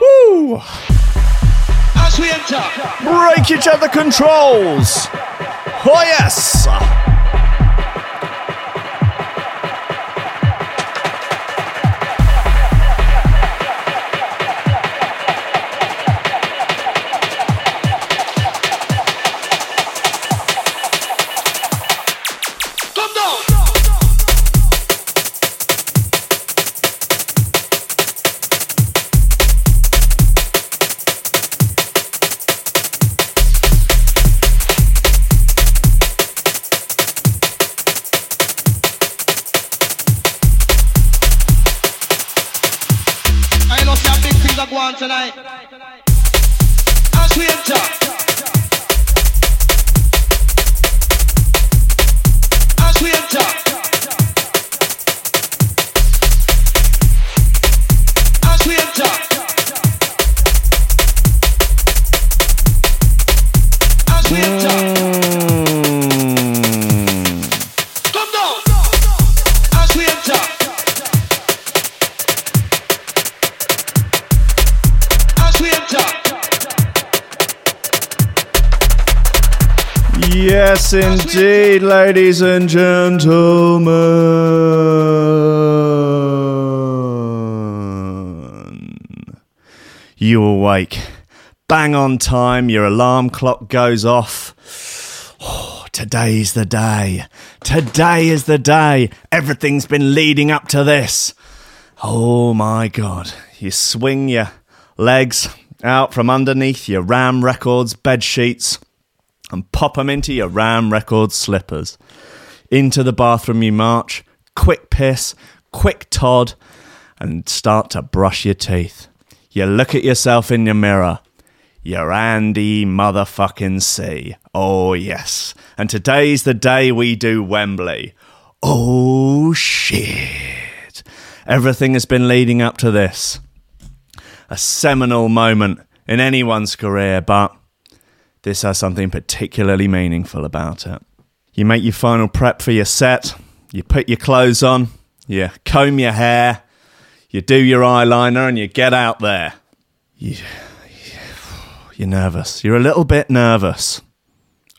Woo! As we enter, Break each other controls! Oh, yes! Indeed, ladies and gentlemen. You awake. Bang on time, your alarm clock goes off. Oh, today's the day. Today is the day. Everything's been leading up to this. Oh my god. You swing your legs out from underneath your Ram Records bed sheets and pop 'em into your Ram Records slippers. Into the bathroom you march, quick piss, quick Todd, and start to brush your teeth. You look at yourself in your mirror. You're Andy motherfucking C. Oh, yes. And today's the day we do Wembley. Oh, shit. Everything has been leading up to this. A seminal moment in anyone's career, but this has something particularly meaningful about it. You make your final prep for your set, you put your clothes on, you comb your hair, you do your eyeliner, and you get out there. You, you're nervous. You're a little bit nervous.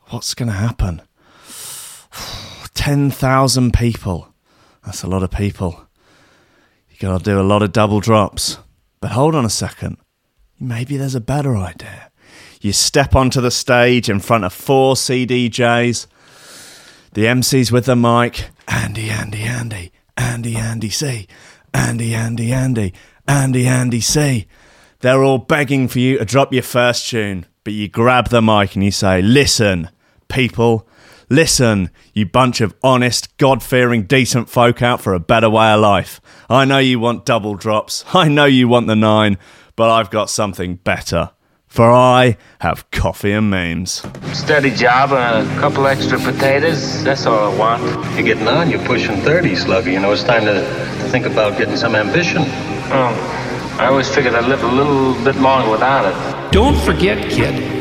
What's going to happen? 10,000 people. That's a lot of people. You got to do a lot of double drops. But hold on a second. Maybe there's a better idea. You step onto the stage in front of four CDJs. The MC's with the mic. Andy, Andy, Andy. Andy, Andy, C. Andy, Andy, Andy. Andy, Andy, C. They're all begging for you to drop your first tune. But you grab the mic and you say, Listen, people. Listen, you bunch of honest, God fearing, decent folk out for a better way of life. I know you want double drops. I know you want the nine. But I've got something better. For I have coffee and memes. Steady job and a couple extra potatoes. That's all I want. You're getting on, you're pushing 30, Slugger. You know, it's time to, to think about getting some ambition. Oh, I always figured I'd live a little bit longer without it. Don't forget, kid,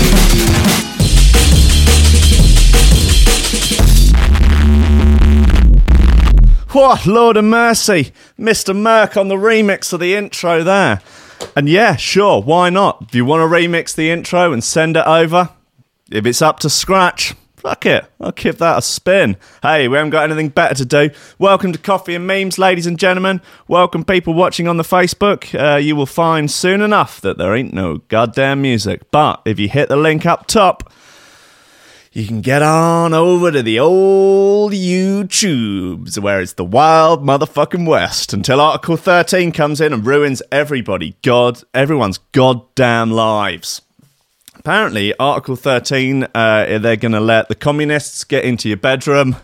What, Lord of Mercy, Mr. Merck on the remix of the intro there. And yeah, sure, why not? If you want to remix the intro and send it over, if it's up to scratch, Fuck it. I'll give that a spin. Hey, we haven't got anything better to do. Welcome to Coffee and Memes, ladies and gentlemen. Welcome, people watching on the Facebook. Uh, you will find soon enough that there ain't no goddamn music. But if you hit the link up top, you can get on over to the old YouTubes where it's the wild motherfucking West until Article 13 comes in and ruins everybody, God, everyone's goddamn lives. Apparently, Article 13, uh, they're going to let the communists get into your bedroom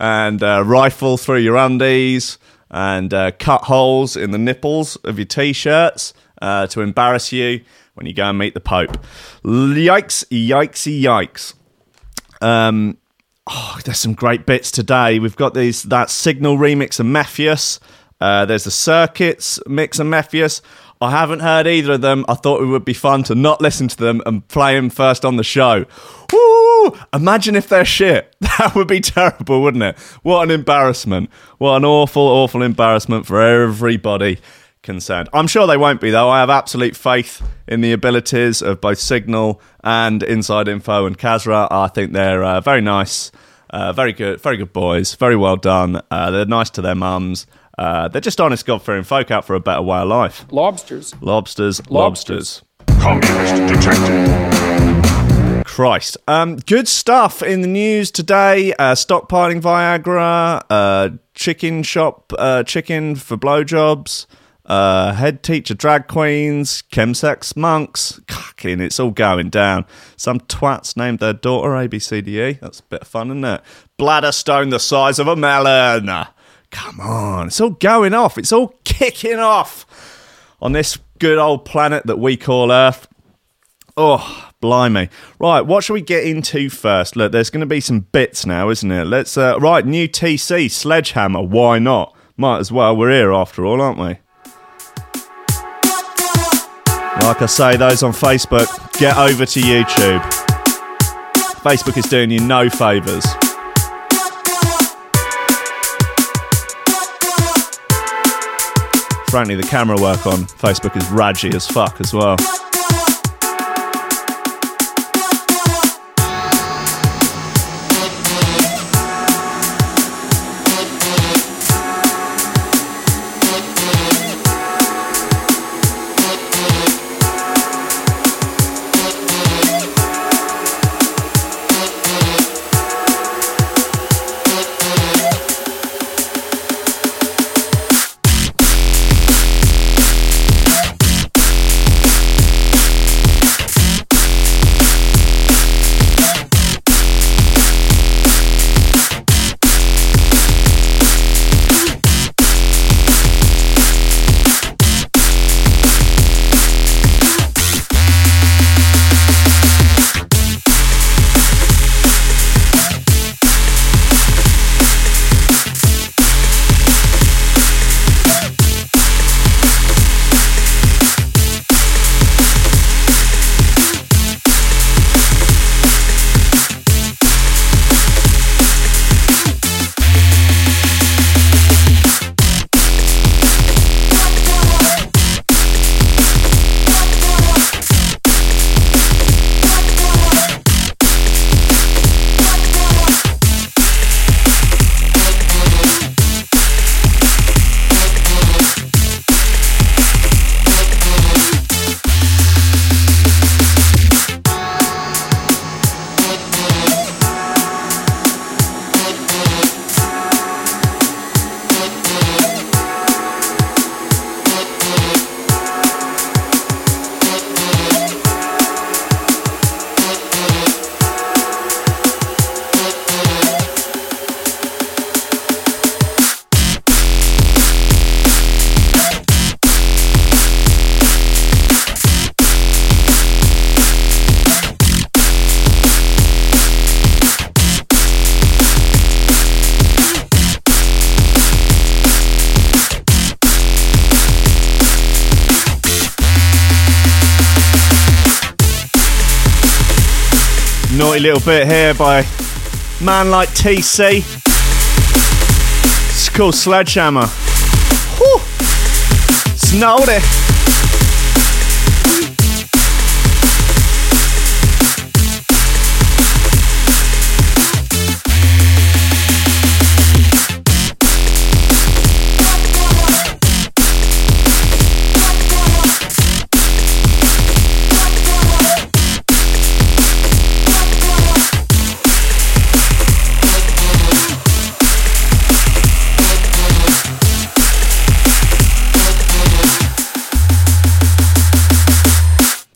and uh, rifle through your undies and uh, cut holes in the nipples of your t shirts uh, to embarrass you when you go and meet the Pope. Yikes, yikesy, yikes. Um, oh, there's some great bits today. We've got these that Signal remix of Mefjus. Uh, there's the Circuits mix of Mefjus. I haven't heard either of them. I thought it would be fun to not listen to them and play them first on the show. Woo! Imagine if they're shit. That would be terrible, wouldn't it? What an embarrassment. What an awful, awful embarrassment for everybody concerned. I'm sure they won't be, though. I have absolute faith in the abilities of both Signal and Inside Info and Kasra. I think they're uh, very nice, uh, very good, very good boys, very well done. Uh, they're nice to their mums. Uh, they're just honest, God fearing folk out for a better way of life. Lobsters. Lobsters, Lobsters. lobsters. Communist detected. Christ. Um, good stuff in the news today. Uh, stockpiling Viagra, uh, chicken shop, uh, chicken for blowjobs, uh, head teacher drag queens, chemsex monks. Fucking, it's all going down. Some twats named their daughter ABCDE. That's a bit of fun, isn't it? Bladder stone the size of a melon. Come on. It's all going off. It's all kicking off on this good old planet that we call Earth. Oh, blimey. Right, what should we get into first? Look, there's going to be some bits now, isn't it? Let's, uh, right, new TC, Sledgehammer. Why not? Might as well. We're here after all, aren't we? Like I say, those on Facebook, get over to YouTube. Facebook is doing you no favours. Frankly, the camera work on Facebook is raggy as fuck as well. Naughty little bit here by man like TC. It's called Sledgehammer. Whew. Snowed it.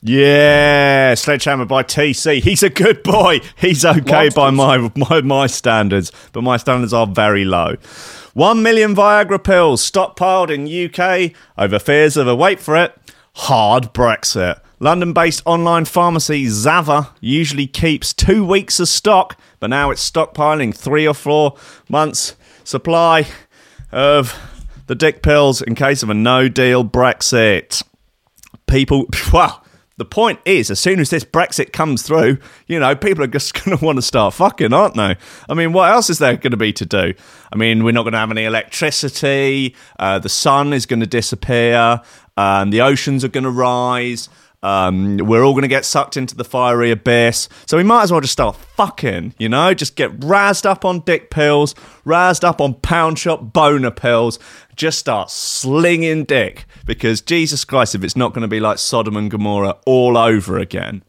Yeah, Sledgehammer by TC. He's a good boy. He's okay by my, my my standards, but my standards are very low. One million Viagra pills stockpiled in UK over fears of a wait for it hard Brexit. London-based online pharmacy Zava usually keeps two weeks of stock, but now it's stockpiling three or four months supply of the dick pills in case of a no-deal Brexit. People, well, the point is, as soon as this Brexit comes through, you know, people are just going to want to start fucking, aren't they? I mean, what else is there going to be to do? I mean, we're not going to have any electricity. Uh, the sun is going to disappear. Um, the oceans are going to rise. Um, we're all going to get sucked into the fiery abyss. So we might as well just start fucking, you know? Just get razzed up on dick pills, razzed up on pound shop boner pills. Just start slinging dick. Because Jesus Christ, if it's not going to be like Sodom and Gomorrah all over again.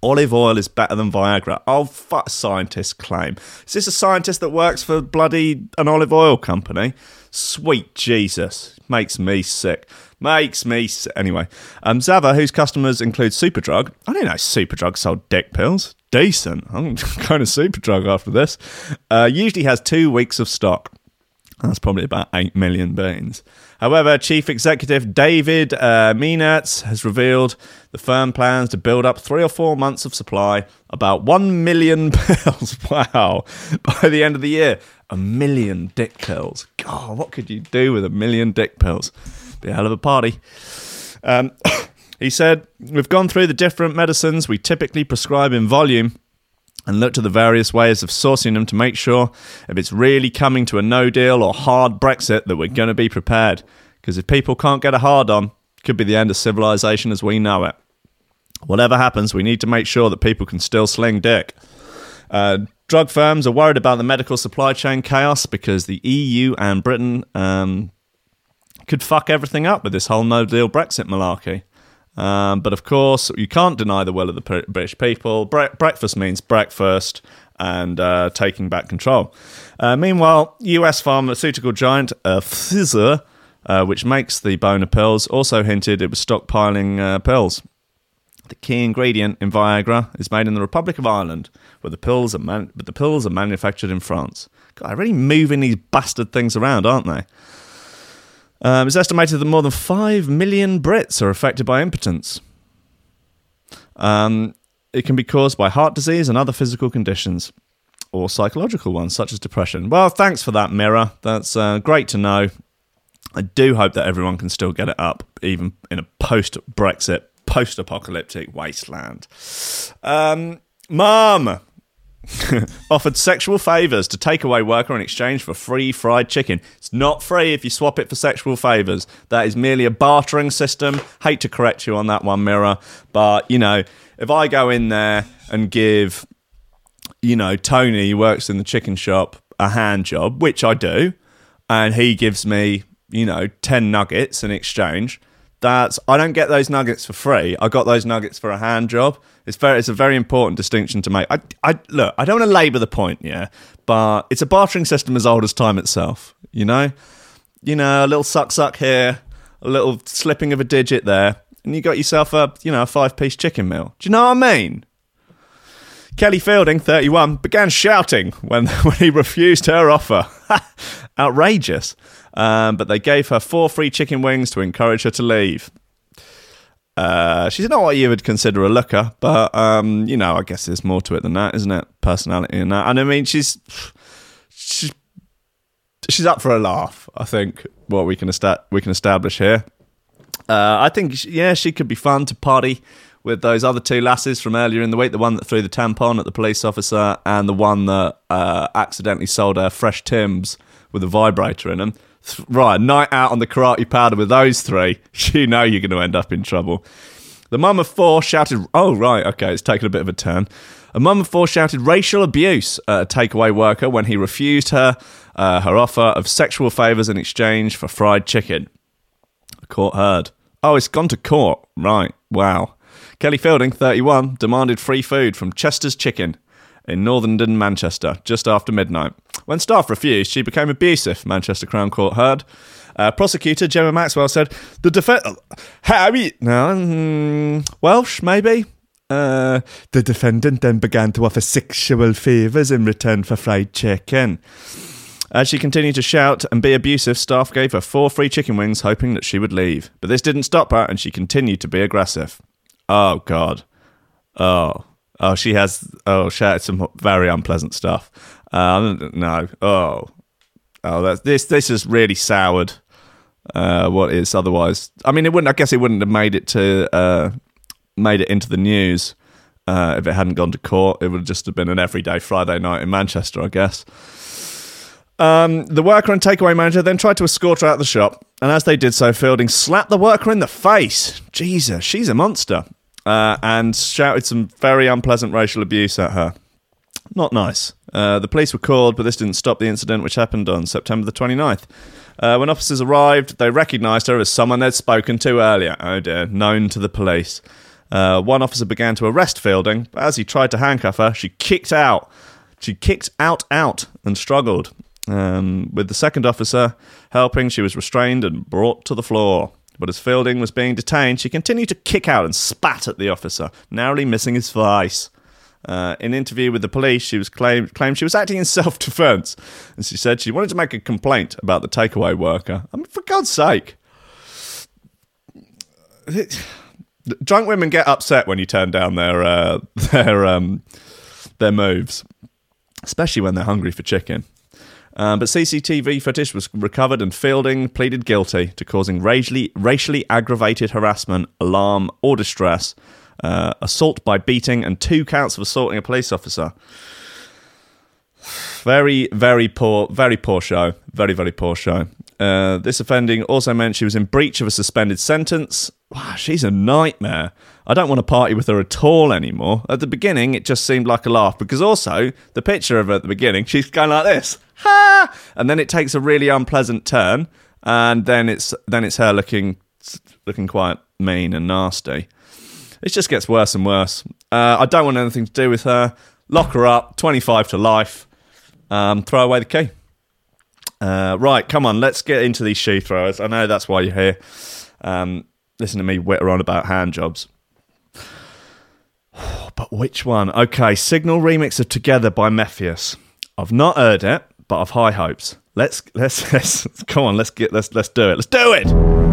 Olive oil is better than Viagra. Oh, fuck, scientists claim. Is this a scientist that works for bloody an olive oil company? Sweet Jesus. Makes me sick. Makes me sick. Anyway, um, Zava, whose customers include Superdrug. I didn't know Superdrug sold dick pills. Decent. I'm going to Superdrug after this. Uh, usually has two weeks of stock. That's probably about 8 million beans. However, Chief Executive David uh, has revealed the firm plans to build up three or four months of supply, about 1 million pills. wow. By the end of the year, a million dick pills. God, what could you do with a million dick pills? Be a hell of a party. Um, he said, We've gone through the different medicines we typically prescribe in volume and looked at the various ways of sourcing them to make sure if it's really coming to a no deal or hard Brexit that we're going to be prepared. Because if people can't get a hard on, it could be the end of civilization as we know it. Whatever happens, we need to make sure that people can still sling dick. Uh, drug firms are worried about the medical supply chain chaos because the EU and Britain um, could fuck everything up with this whole no deal Brexit malarkey. Um, but of course, you can't deny the will of the British people. Bre- breakfast means breakfast and uh, taking back control. Uh, meanwhile, US pharmaceutical giant uh, Pfizer, uh, which makes the boner pills, also hinted it was stockpiling uh, pills. The key ingredient in Viagra is made in the Republic of Ireland, where the pills are man- but the pills are manufactured in France. God, they're really moving these bastard things around, aren't they? Um, it's estimated that more than 5 million Brits are affected by impotence. Um, it can be caused by heart disease and other physical conditions, or psychological ones, such as depression. Well, thanks for that, Mirror. That's uh, great to know. I do hope that everyone can still get it up, even in a post Brexit, post apocalyptic wasteland. Um, Mum! offered sexual favours to takeaway worker in exchange for free fried chicken. It's not free if you swap it for sexual favours. That is merely a bartering system. Hate to correct you on that one, Mirror, but you know, if I go in there and give, you know, Tony who works in the chicken shop a hand job, which I do, and he gives me, you know, ten nuggets in exchange. That's I don't get those nuggets for free. I got those nuggets for a hand job. It's very it's a very important distinction to make. I, I look, I don't want to labour the point, yeah, but it's a bartering system as old as time itself. You know, you know, a little suck suck here, a little slipping of a digit there, and you got yourself a you know a five piece chicken meal. Do you know what I mean? Kelly Fielding, 31, began shouting when, when he refused her offer. Outrageous. Um, but they gave her four free chicken wings to encourage her to leave. Uh, she's not what you would consider a looker, but um, you know, I guess there's more to it than that, isn't it? Personality and that, and I mean, she's she's she's up for a laugh. I think what we can esta- we can establish here. Uh, I think yeah, she could be fun to party with those other two lasses from earlier in the week. The one that threw the tampon at the police officer, and the one that uh, accidentally sold her fresh Tims with a vibrator in them right, night out on the karate powder with those three, you know you're going to end up in trouble. The mum of four shouted, oh, right, okay, it's taken a bit of a turn. A mum of four shouted racial abuse at a takeaway worker when he refused her uh, her offer of sexual favours in exchange for fried chicken. Court heard. Oh, it's gone to court. Right, wow. Kelly Fielding, 31, demanded free food from Chester's Chicken in northern Manchester just after midnight. When staff refused, she became abusive, Manchester Crown Court heard. Uh, prosecutor Gemma Maxwell said the defense. Harry, no, mm, Welsh, maybe. Uh, the defendant then began to offer sexual favours in return for fried chicken. As she continued to shout and be abusive, staff gave her four free chicken wings, hoping that she would leave. But this didn't stop her, and she continued to be aggressive. Oh, God. Oh. Oh, she has. Oh, shouted some very unpleasant stuff. Uh, no. Oh. Oh, that's, this this has really soured uh, what is otherwise. I mean, it wouldn't. I guess it wouldn't have made it to uh, made it into the news uh, if it hadn't gone to court. It would just have been an everyday Friday night in Manchester, I guess. Um, the worker and takeaway manager then tried to escort her out of the shop, and as they did so, Fielding slapped the worker in the face. Jesus, she's a monster. Uh, and shouted some very unpleasant racial abuse at her. Not nice. Uh, the police were called, but this didn't stop the incident, which happened on September the 29th. Uh, when officers arrived, they recognised her as someone they'd spoken to earlier. Oh dear, known to the police. Uh, one officer began to arrest Fielding, but as he tried to handcuff her, she kicked out. She kicked out, out, and struggled. Um, with the second officer helping, she was restrained and brought to the floor. But as Fielding was being detained, she continued to kick out and spat at the officer, narrowly missing his face. Uh, in an interview with the police, she was claimed, claimed she was acting in self defense. And she said she wanted to make a complaint about the takeaway worker. I mean, for God's sake. Drunk women get upset when you turn down their uh, their um, their moves, especially when they're hungry for chicken. Um, but CCTV footage was recovered, and Fielding pleaded guilty to causing racially, racially aggravated harassment, alarm, or distress, uh, assault by beating, and two counts of assaulting a police officer. Very, very poor, very poor show. Very, very poor show. Uh, this offending also meant she was in breach of a suspended sentence. Wow, she's a nightmare. I don't want to party with her at all anymore. At the beginning, it just seemed like a laugh because also the picture of her at the beginning, she's going like this, ha, and then it takes a really unpleasant turn, and then it's then it's her looking looking quite mean and nasty. It just gets worse and worse. Uh, I don't want anything to do with her. Lock her up, 25 to life. Um, throw away the key. Uh, right, come on, let's get into these shoe throwers. I know that's why you're here. Um, listen to me witter on about hand jobs. But which one? Okay, Signal remix of Together by Mefjus. I've not heard it, but I've high hopes. Let's let's let's come on, let's get let's let's do it. Let's do it.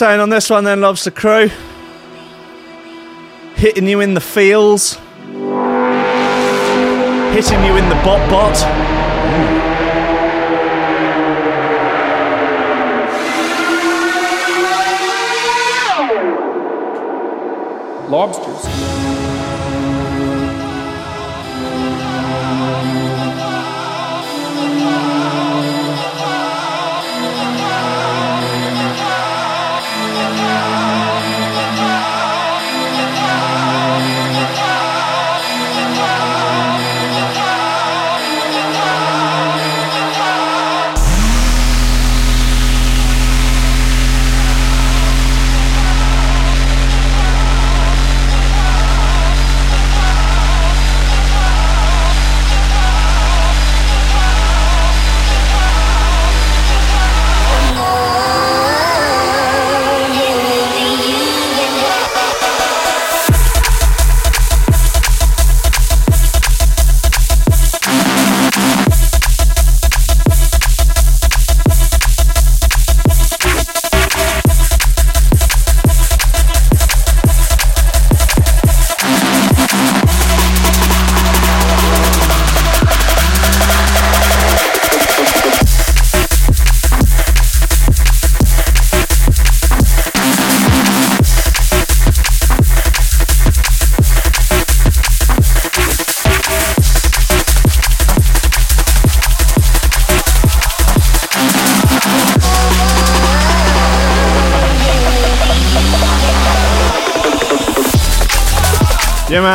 Saying on this one then, Lobster Crew? Hitting you in the feels. Hitting you in the bot bot. Lobsters.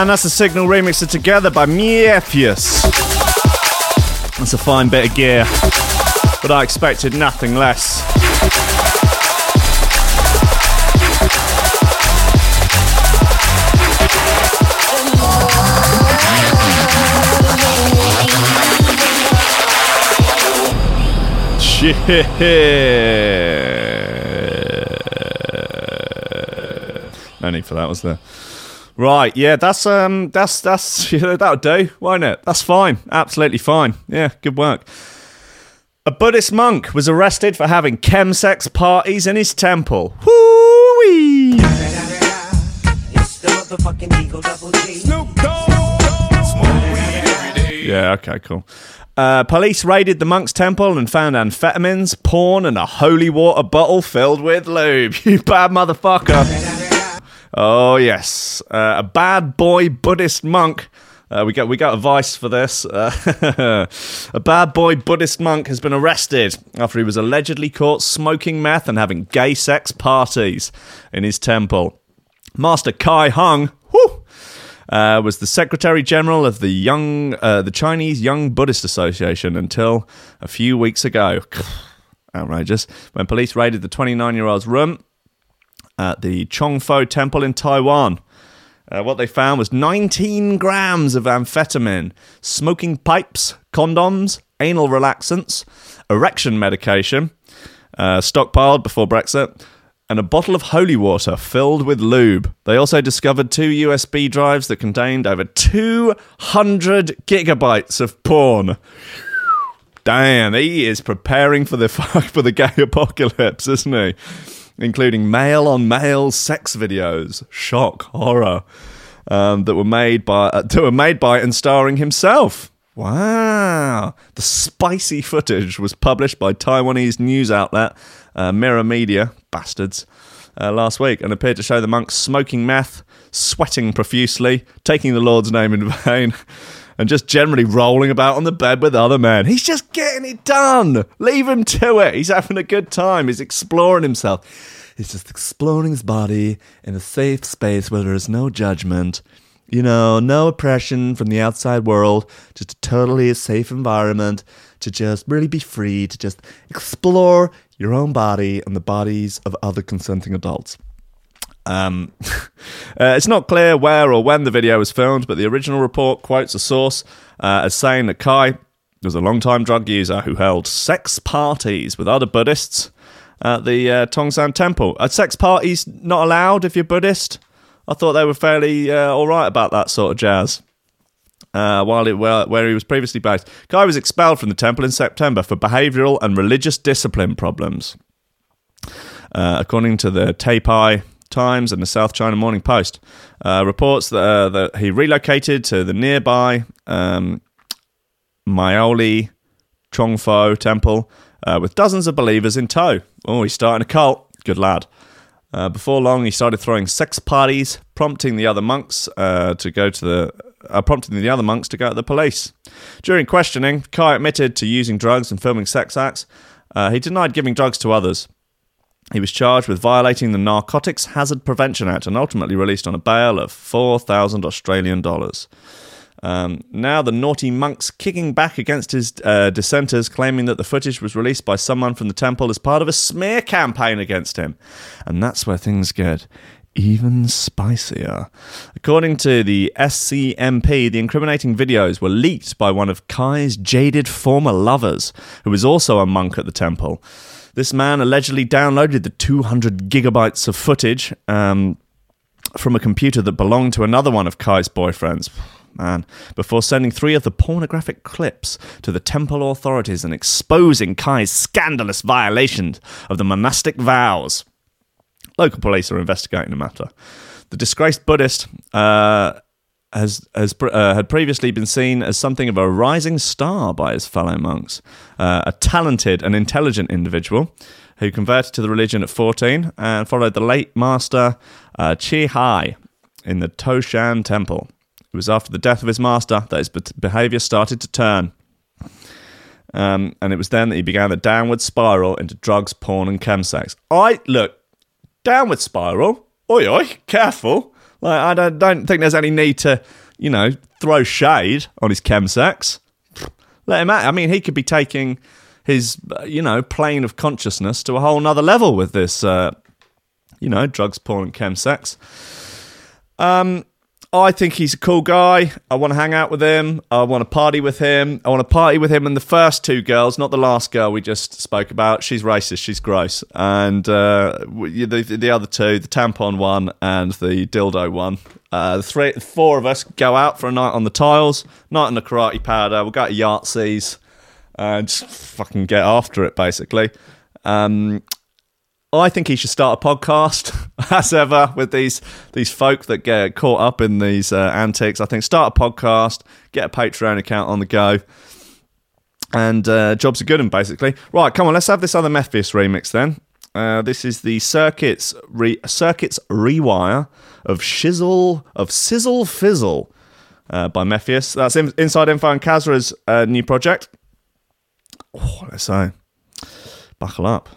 Man, that's a Signal remix of Together by Mefjus. That's a fine bit of gear, but I expected nothing less. Shit. No need for that, was there? Right, yeah, that's um, that's that's that'll do, won't it? That's fine, absolutely fine. Yeah, good work. A Buddhist monk was arrested for having chemsex parties in his temple. Woo-wee! Yeah, okay, cool. Uh, police raided the monk's temple and found amphetamines, porn, and a holy water bottle filled with lube. You bad motherfucker. Oh yes, uh, a bad boy Buddhist monk. Uh, we got we got advice for this. Uh, a bad boy Buddhist monk has been arrested after he was allegedly caught smoking meth and having gay sex parties in his temple. Master Kai Hung, whew, uh, was the Secretary General of the Young, uh, the Chinese Young Buddhist Association until a few weeks ago. Outrageous. When police raided the 29 year old's room at the Chongfo Temple in Taiwan. Uh, what they found was 19 grams of amphetamine, smoking pipes, condoms, anal relaxants, erection medication, uh, stockpiled before Brexit, and a bottle of holy water filled with lube. They also discovered two USB drives that contained over 200 gigabytes of porn. Damn, he is preparing for the for the gay apocalypse, isn't he? Including male on male sex videos, shock, horror, um, that were made by uh, that were made by and starring himself. Wow, the spicy footage was published by Taiwanese news outlet uh, Mirror Media, bastards, uh, last week, and appeared to show the monks smoking meth, sweating profusely, taking the Lord's name in vain and just generally rolling about on the bed with other men. He's just getting it done. Leave him to it. He's having a good time. He's exploring himself. He's just exploring his body in a safe space where there is no judgment. You know, no oppression from the outside world, just a totally safe environment to just really be free to just explore your own body and the bodies of other consenting adults. Um, uh, it's not clear where or when the video was filmed, but the original report quotes a source uh, as saying that Kai was a long-time drug user who held sex parties with other Buddhists at the uh, Tongsan Temple. Are sex parties not allowed if you're Buddhist? I thought they were fairly uh, all right about that sort of jazz. Uh, while it where, where he was previously based, Kai was expelled from the temple in September for behavioural and religious discipline problems. uh, according to the Taipei Times and the South China Morning Post. Uh, reports that, uh, that he relocated to the nearby um, Miaoli Chongfo temple uh, with dozens of believers in tow. Oh, he's starting a cult. Good lad. Uh, before long, he started throwing sex parties, prompting the other monks uh, to go to the uh, prompting the other monks to go to the police. During questioning, Kai admitted to using drugs and filming sex acts. Uh, he denied giving drugs to others. He was charged with violating the Narcotics Hazard Prevention Act and ultimately released on a bail of 4,000 Australian dollars. Um, now the naughty monk's kicking back against his uh, dissenters, claiming that the footage was released by someone from the temple as part of a smear campaign against him. And that's where things get even spicier. According to the SCMP, the incriminating videos were leaked by one of Kai's jaded former lovers, who was also a monk at the temple. This man allegedly downloaded the 200 gigabytes of footage um, from a computer that belonged to another one of Kai's boyfriends. Man, before sending three of the pornographic clips to the temple authorities and exposing Kai's scandalous violations of the monastic vows. Local police are investigating the matter. The disgraced Buddhist uh, has, has uh, had previously been seen as something of a rising star by his fellow monks, uh, a talented and intelligent individual who converted to the religion at 14 and followed the late master uh, Chi Hai in the Toshan temple. It was after the death of his master that his behavior started to turn. Um, and it was then that he began the downward spiral into drugs, porn, and chemsex. I look, downward spiral. Oi, oi, careful. Like I don't, don't think there's any need to, you know, throw shade on his chemsex. Let him out. I mean, he could be taking his, uh, you know, plane of consciousness to a whole nother level with this, uh, you know, drugs, porn, and chemsex. Um, I think he's a cool guy. I want to hang out with him. I want to party with him. I want to party with him and the first two girls, not the last girl we just spoke about. She's racist. She's gross. And uh, the, the other two, the tampon one and the dildo one. Uh, the three, four of us go out for a night on the tiles, night on the karate powder. We'll go to Yahtzees and just fucking get after it, basically. Um, I think he should start a podcast, as ever, with these these folk that get caught up in these uh, antics. I think start a podcast, get a Patreon account on the go, and uh, jobs are good. And basically, right, come on, let's have this other Mefjus remix then. Uh, this is the circuits re- circuits rewire of shizzle of sizzle fizzle uh, by Mefjus. That's in- inside info and Kasra's uh, new project. Oh, let's say, buckle up.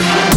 To fizzle.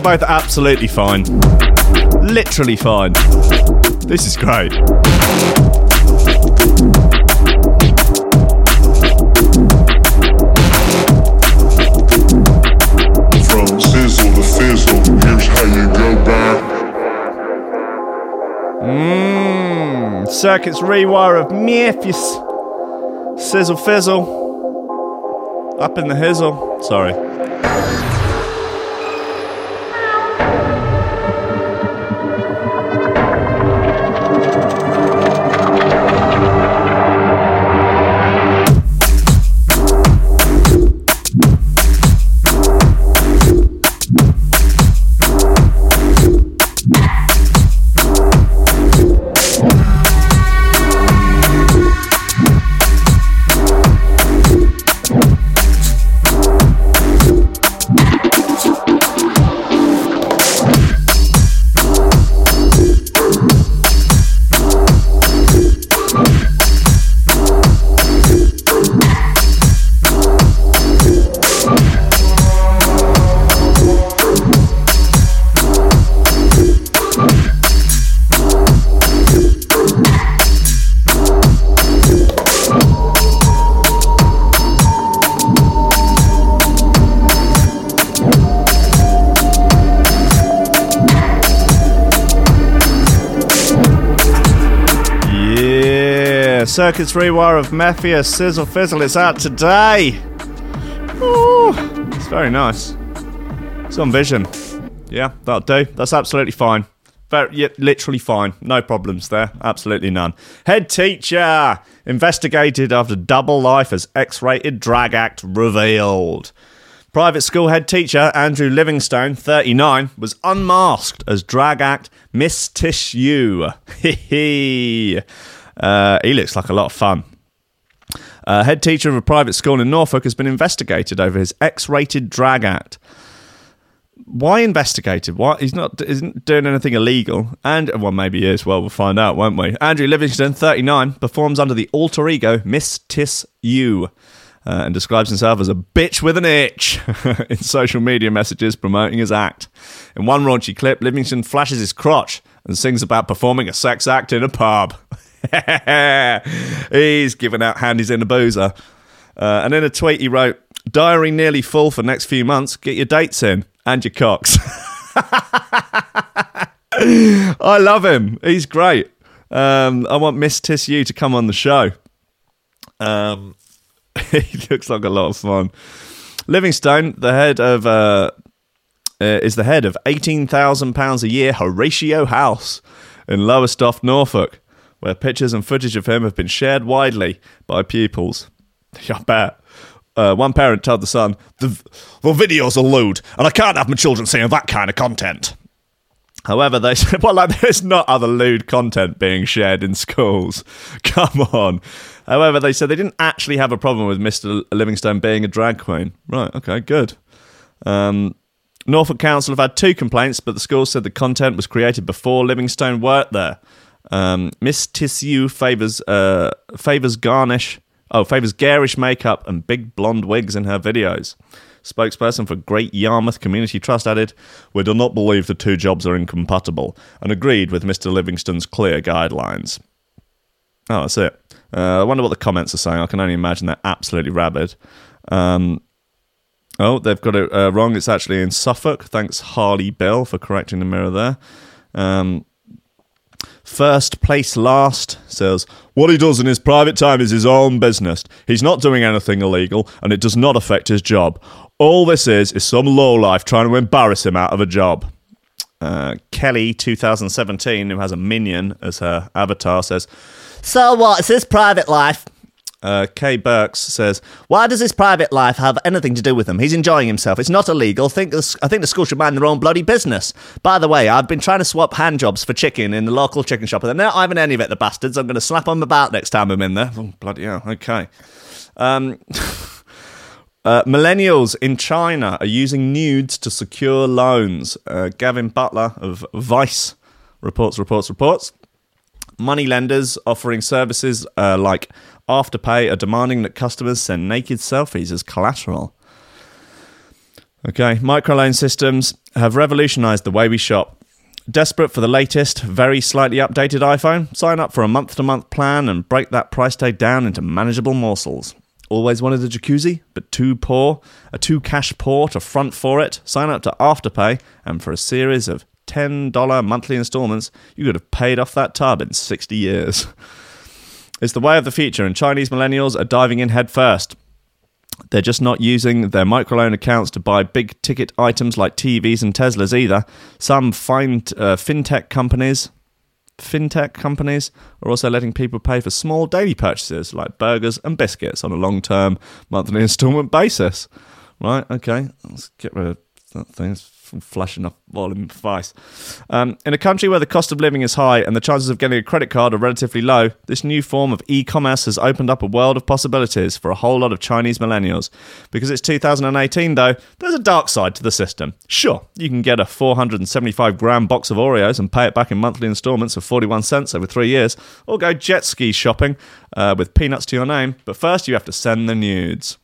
Are both absolutely fine. Literally fine. This is great. From sizzle to fizzle, here's how you go back. Mmm. Circuits rewire of Mefjus. Sizzle fizzle. Up in the hizzle. Sorry. Yeah, Circuits Rewire of Mefjus Sizzle Fizzle is out today. Ooh, it's very nice. It's on Vision. Yeah, that'll do. That's absolutely fine. Very, yeah, literally fine. No problems there. Absolutely none. Head teacher investigated after double life as X-rated drag act revealed. Private school head teacher Andrew Livingstone, 39, was unmasked as drag act Miss Tissue. uh, he looks like a lot of fun. Uh, head teacher of a private school in Norfolk has been investigated over his X-rated drag act. Why investigated? Why he's not isn't doing anything illegal? And well, maybe he is. Well, we'll find out, won't we? Andrew Livingstone, 39, performs under the alter ego Miss Tiss You. Uh, and describes himself as a bitch with an itch in social media messages promoting his act. In one raunchy clip, Livingstone flashes his crotch and sings about performing a sex act in a pub. He's giving out handies in a boozer. Uh, and in a tweet, he wrote, Diary nearly full for next few months. Get your dates in and your cocks. I love him. He's great. Um, I want Miss Tissue to come on the show. Um, he looks like a lot of fun. Livingstone, the head of uh, uh, is the head of eighteen thousand pounds a year Horatio House in Lowestoft, Norfolk, where pictures and footage of him have been shared widely by pupils. I bet. Uh, one parent told the son, the, the videos are lewd, and I can't have my children seeing that kind of content. However, they said, well, like, there's not other lewd content being shared in schools. Come on. However, they said they didn't actually have a problem with Mr. Livingstone being a drag queen. Right, okay, good. Um, Norfolk Council have had two complaints, but the school said the content was created before Livingstone worked there. Um, Miss Tissue favors uh, favors garnish, oh, favors garish makeup and big blonde wigs in her videos. Spokesperson for Great Yarmouth Community Trust added, We do not believe the two jobs are incompatible and agreed with Mr. Livingstone's clear guidelines. Oh, that's it. Uh, I wonder what the comments are saying. I can only imagine they're absolutely rabid. Um, oh, they've got it uh, wrong. It's actually in Suffolk. Thanks, Harley Bill, for correcting the mirror there. Um, First place last says, What he does in his private time is his own business. He's not doing anything illegal and it does not affect his job. All this is is some lowlife trying to embarrass him out of a job. Uh, Kelly, 2017, who has a minion as her avatar, says, So what? It's his private life. Uh, Kay Burks says, "Why does his private life have anything to do with him? He's enjoying himself. It's not illegal. Think the, I think the school should mind their own bloody business. By the way, I've been trying to swap hand jobs for chicken in the local chicken shop, and they're not having any of it. The bastards. I'm going to slap them about next time I'm in there. Oh, bloody hell. Okay. Um, uh, millennials in China are using nudes to secure loans. Uh, Gavin Butler of Vice reports, reports, reports. Money lenders offering services uh, like Afterpay are demanding that customers send naked selfies as collateral. Okay, microloan systems have revolutionized the way we shop. Desperate for the latest, very slightly updated iPhone? Sign up for a month to month plan and break that price tag down into manageable morsels. Always wanted a jacuzzi, but too poor? A too cash poor to front for it? Sign up to Afterpay, and for a series of $10 monthly installments, you could have paid off that tub in 60 years. It's the way of the future, and Chinese millennials are diving in headfirst. They're just not using their microloan accounts to buy big ticket items like TVs and Teslas either. Some uh, fintech companies, fintech companies, are also letting people pay for small daily purchases like burgers and biscuits on a long-term monthly installment basis. Right? Okay, let's get rid of that thing. It's flashing up volume device. Um, in a country where the cost of living is high and the chances of getting a credit card are relatively low, this new form of e commerce has opened up a world of possibilities for a whole lot of Chinese millennials. Because it's 2018, though, there's a dark side to the system. Sure, you can get a 475 gram box of Oreos and pay it back in monthly installments of 41 cents over three years, or go jet ski shopping uh, with peanuts to your name, but first you have to send the nudes.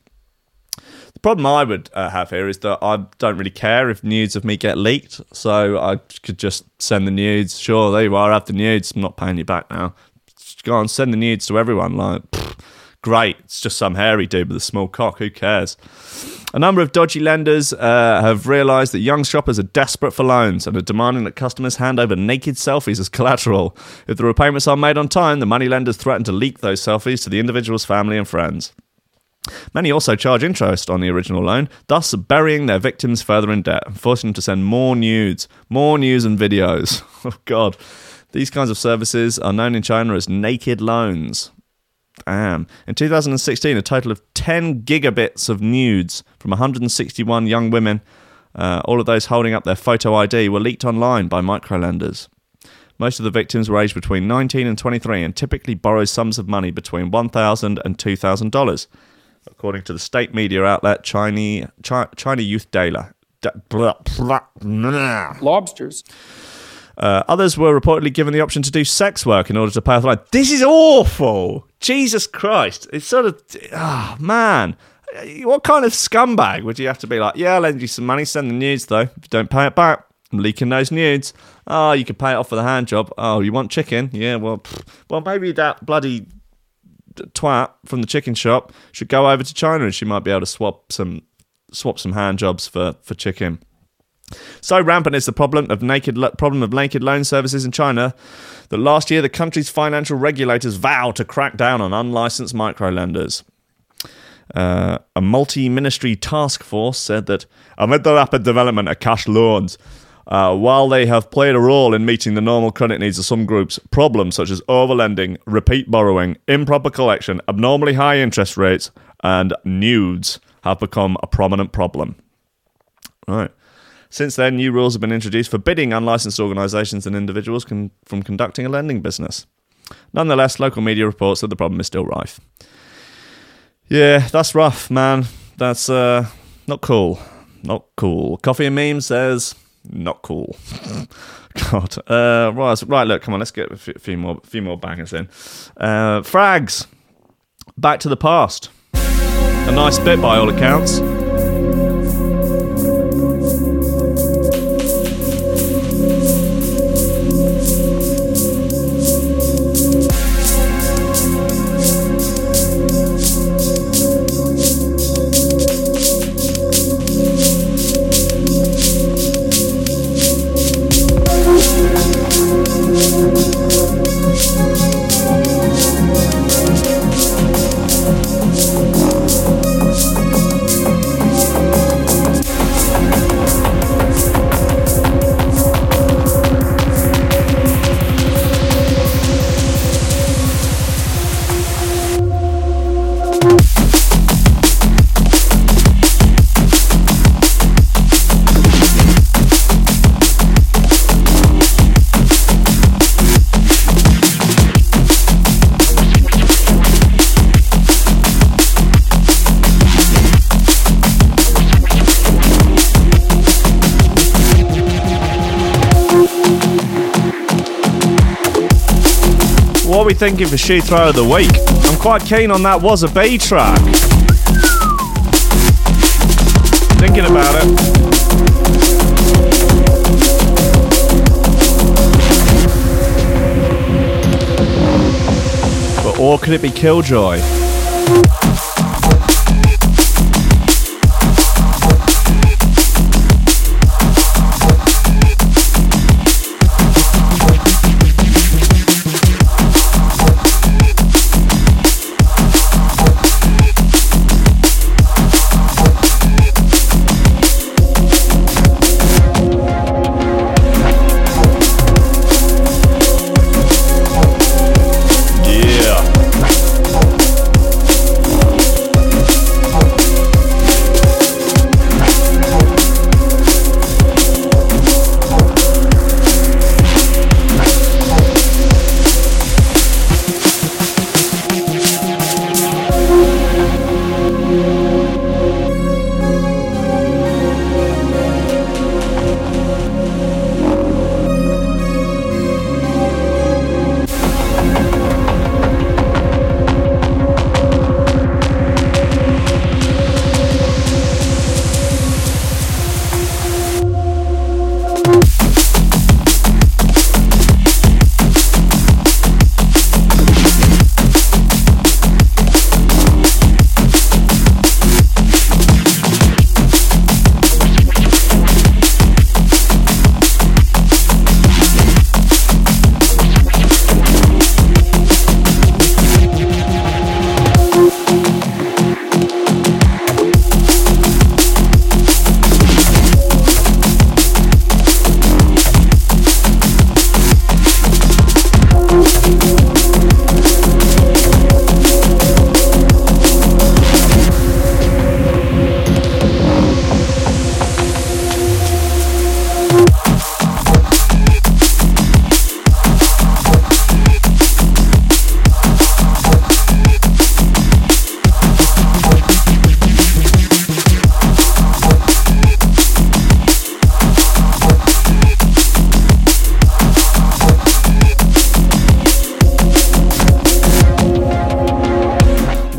The problem I would uh, have here is that I don't really care if nudes of me get leaked, so I could just send the nudes. Sure, there you are, have the nudes. I'm not paying you back now. Just go on, send the nudes to everyone. Like, pfft, great, it's just some hairy dude with a small cock. Who cares? A number of dodgy lenders uh, have realised that young shoppers are desperate for loans and are demanding that customers hand over naked selfies as collateral. If the repayments are made on time, the money lenders threaten to leak those selfies to the individual's family and friends. Many also charge interest on the original loan, thus burying their victims further in debt, and forcing them to send more nudes, more news and videos. Oh, God. These kinds of services are known in China as naked loans. Damn. In 2016, a total of 10 gigabits of nudes from 161 young women, uh, all of those holding up their photo ID, were leaked online by microlenders. Most of the victims were aged between 19 and 23 and typically borrowed sums of money between $1,000 and $2,000 according to the state media outlet China, China, China Youth Daily. Lobsters. Uh, others were reportedly given the option to do sex work in order to pay off the loan. This is awful. Jesus Christ. It's sort of, ah, man. What kind of scumbag would you have to be like, yeah, I'll lend you some money, send the nudes though. If you don't pay it back, I'm leaking those nudes. Oh, you could pay it off with a hand job. Oh, you want chicken? Yeah, well, well, maybe that bloody twat from the chicken shop should go over to China and she might be able to swap some swap some hand jobs for, for chicken. So rampant is the problem of naked problem of naked loan services in China that last year the country's financial regulators vowed to crack down on unlicensed microlenders. Uh, a multi-ministry task force said that amid the rapid development of cash loans, uh, while they have played a role in meeting the normal credit needs of some groups, problems such as overlending, repeat borrowing, improper collection, abnormally high interest rates, and nudes have become a prominent problem. Right. Since then, new rules have been introduced forbidding unlicensed organisations and individuals con- from conducting a lending business. Nonetheless, local media reports that the problem is still rife. Yeah, that's rough, man. That's uh, not cool. Not cool. Coffee and Meme says, not cool. God. Uh, right, right, look, come on, let's get a few more, few more bangers in. Uh, Frags, Back to the Past. A nice bit by all accounts. Thinking for shoe throw of the week? I'm quite keen on that was a B track. Thinking about it. But or could it be Killjoy?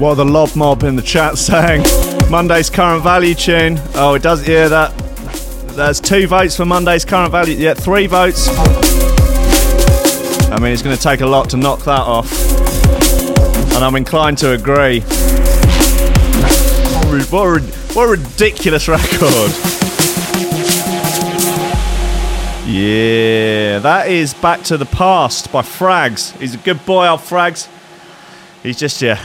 Are the lob mob in the chat saying? Monday's current value tune. Oh, it does. Yeah, that. There's two votes for Monday's current value. Yeah, three votes. I mean, it's going to take a lot to knock that off. And I'm inclined to agree. What a, what a ridiculous record. Yeah, that is Back to the Past by Frags. He's a good boy, old Frags. He's just, yeah.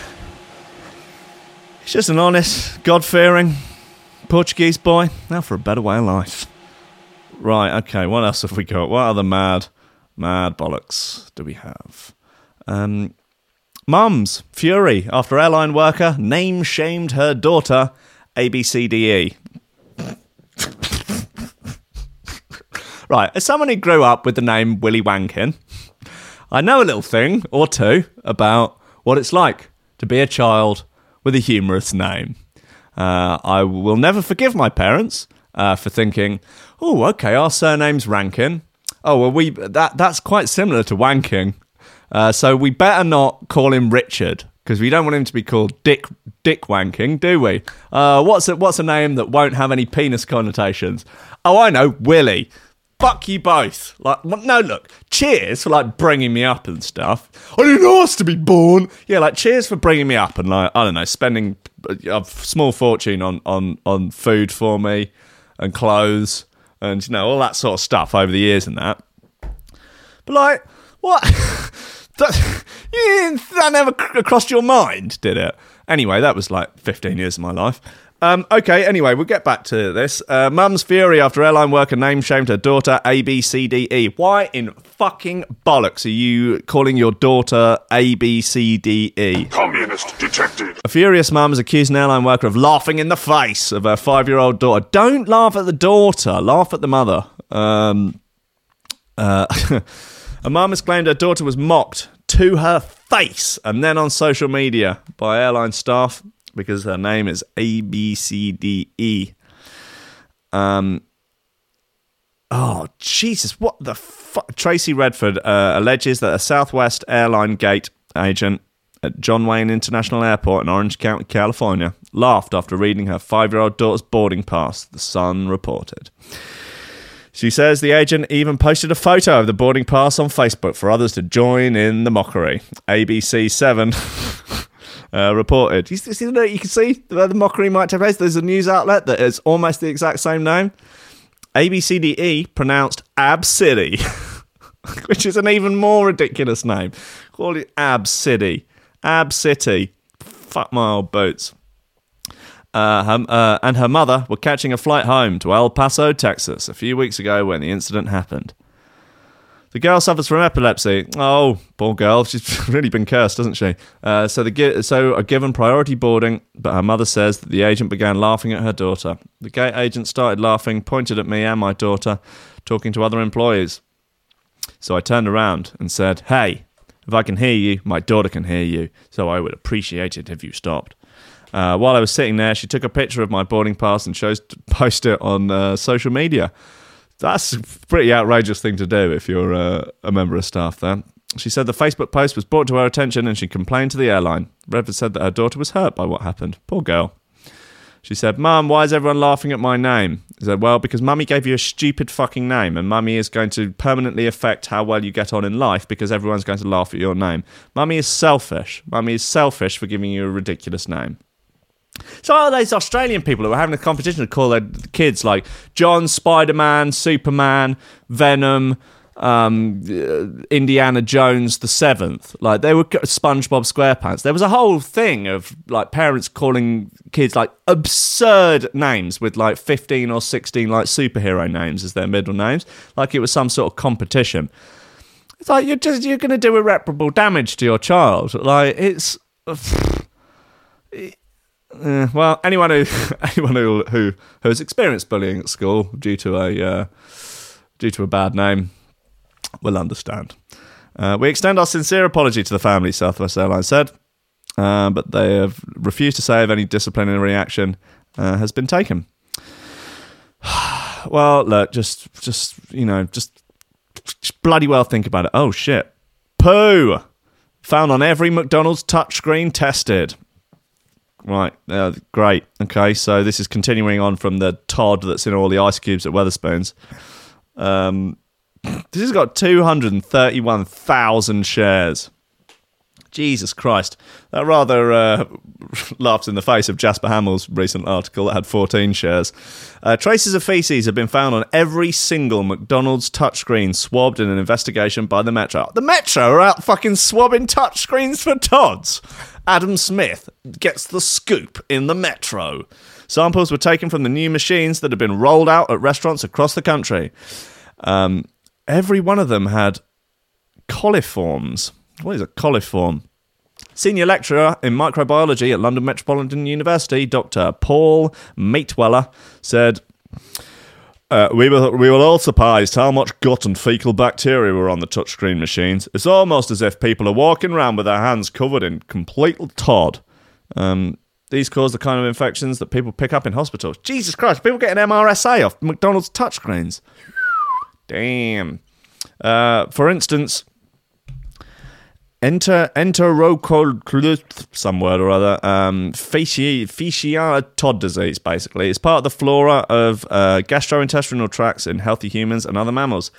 He's just an honest, God fearing Portuguese boy. Now for a better way of life. Right, okay, what else have we got? What other mad, mad bollocks do we have? Um, Mums, Fury, after airline worker name shamed her daughter, ABCDE. right, as someone who grew up with the name Willy Wankin, I know a little thing or two about what it's like to be a child with a humorous name. Uh, I will never forgive my parents uh, for thinking, "Oh, okay, our surname's Rankin. Oh, well, we that that's quite similar to wanking, uh, so we better not call him Richard because we don't want him to be called Dick Dick Wanking, do we? Uh, what's a, what's a name that won't have any penis connotations? Oh, I know, Willie. Fuck you both. Like, no, look, cheers for like bringing me up and stuff. I didn't ask to be born. Yeah, like cheers for bringing me up and like I don't know, spending a small fortune on on on food for me and clothes and you know all that sort of stuff over the years and that. But like, what? that, that never crossed your mind, did it? Anyway, that was like 15 years of my life. Um, okay, anyway, we'll get back to this. Uh, Mum's fury after airline worker name shamed her daughter ABCDE. Why in fucking bollocks are you calling your daughter ABCDE? Communist detected. A furious mum has accused an airline worker of laughing in the face of her five year old daughter. Don't laugh at the daughter, laugh at the mother. Um, uh, a mum has claimed her daughter was mocked to her face and then on social media by airline staff because her name is ABCDE. Um, oh, Jesus, what the fuck? Tracy Redford uh, alleges that a Southwest airline gate agent at John Wayne International Airport in Orange County, California, laughed after reading her five year old daughter's boarding pass, the Sun reported. She says the agent even posted a photo of the boarding pass on Facebook for others to join in the mockery. ABC7 uh, reported. You, see, you can see where the mockery might take place. There's a news outlet that is almost the exact same name. ABCDE pronounced Ab City, which is an even more ridiculous name. Call it Ab City. Ab City. Fuck my old boots. Uh, her, uh, and her mother were catching a flight home to El Paso, Texas, a few weeks ago when the incident happened. The girl suffers from epilepsy. Oh, poor girl. She's really been cursed, hasn't she? Uh, so, the so are given priority boarding, but her mother says that the agent began laughing at her daughter. The gate agent started laughing, pointed at me and my daughter, talking to other employees. So I turned around and said, Hey, if I can hear you, my daughter can hear you, so I would appreciate it if you stopped. Uh, while I was sitting there, she took a picture of my boarding pass and chose to post it on uh, social media. That's a pretty outrageous thing to do if you're uh, a member of staff there. She said the Facebook post was brought to her attention and she complained to the airline. Redford said that her daughter was hurt by what happened. Poor girl. She said, Mum, why is everyone laughing at my name? I said, Well, because Mummy gave you a stupid fucking name, and Mummy is going to permanently affect how well you get on in life because everyone's going to laugh at your name. Mummy is selfish. Mummy is selfish for giving you a ridiculous name. So all those Australian people who were having a competition to call their kids like John, Spider Man, Superman, Venom, um, Indiana Jones the Seventh. Like they were SpongeBob SquarePants. There was a whole thing of like parents calling kids like absurd names with like fifteen or sixteen like superhero names as their middle names, like it was some sort of competition. It's like you're just you're going to do irreparable damage to your child. Like it's. Uh, well, anyone who anyone who, who who has experienced bullying at school due to a uh, due to a bad name will understand. Uh, we extend our sincere apology to the family, Southwest Airlines said, uh, but they have refused to say if any disciplinary action uh, has been taken. well, look, just just you know, just, just bloody well think about it. Oh shit, poo found on every McDonald's touchscreen tested. Right, uh, great. Okay, so this is continuing on from the Todd that's in all the ice cubes at Wetherspoons. Um, this has got 231,000 shares. Jesus Christ. That rather uh, laughs in the face of Jasper Hamill's recent article that had 14 shares. Uh, traces of feces have been found on every single McDonald's touchscreen swabbed in an investigation by the Metro. The Metro are out fucking swabbing touchscreens for Todds. Adam Smith gets the scoop in the Metro. Samples were taken from the new machines that have been rolled out at restaurants across the country. Um, every one of them had coliforms. What is a coliform? Senior lecturer in microbiology at London Metropolitan University, Dr. Paul Matewele, said, uh, we, were, we were all surprised how much gut and fecal bacteria were on the touchscreen machines. It's almost as if people are walking around with their hands covered in complete Todd. Um, these cause the kind of infections that people pick up in hospitals. Jesus Christ, people getting MRSA off McDonald's touchscreens. Damn. Uh, for instance, enter enterococcal some word or other um fascial Todd disease basically. It's part of the flora of uh, gastrointestinal tracts in healthy humans and other mammals.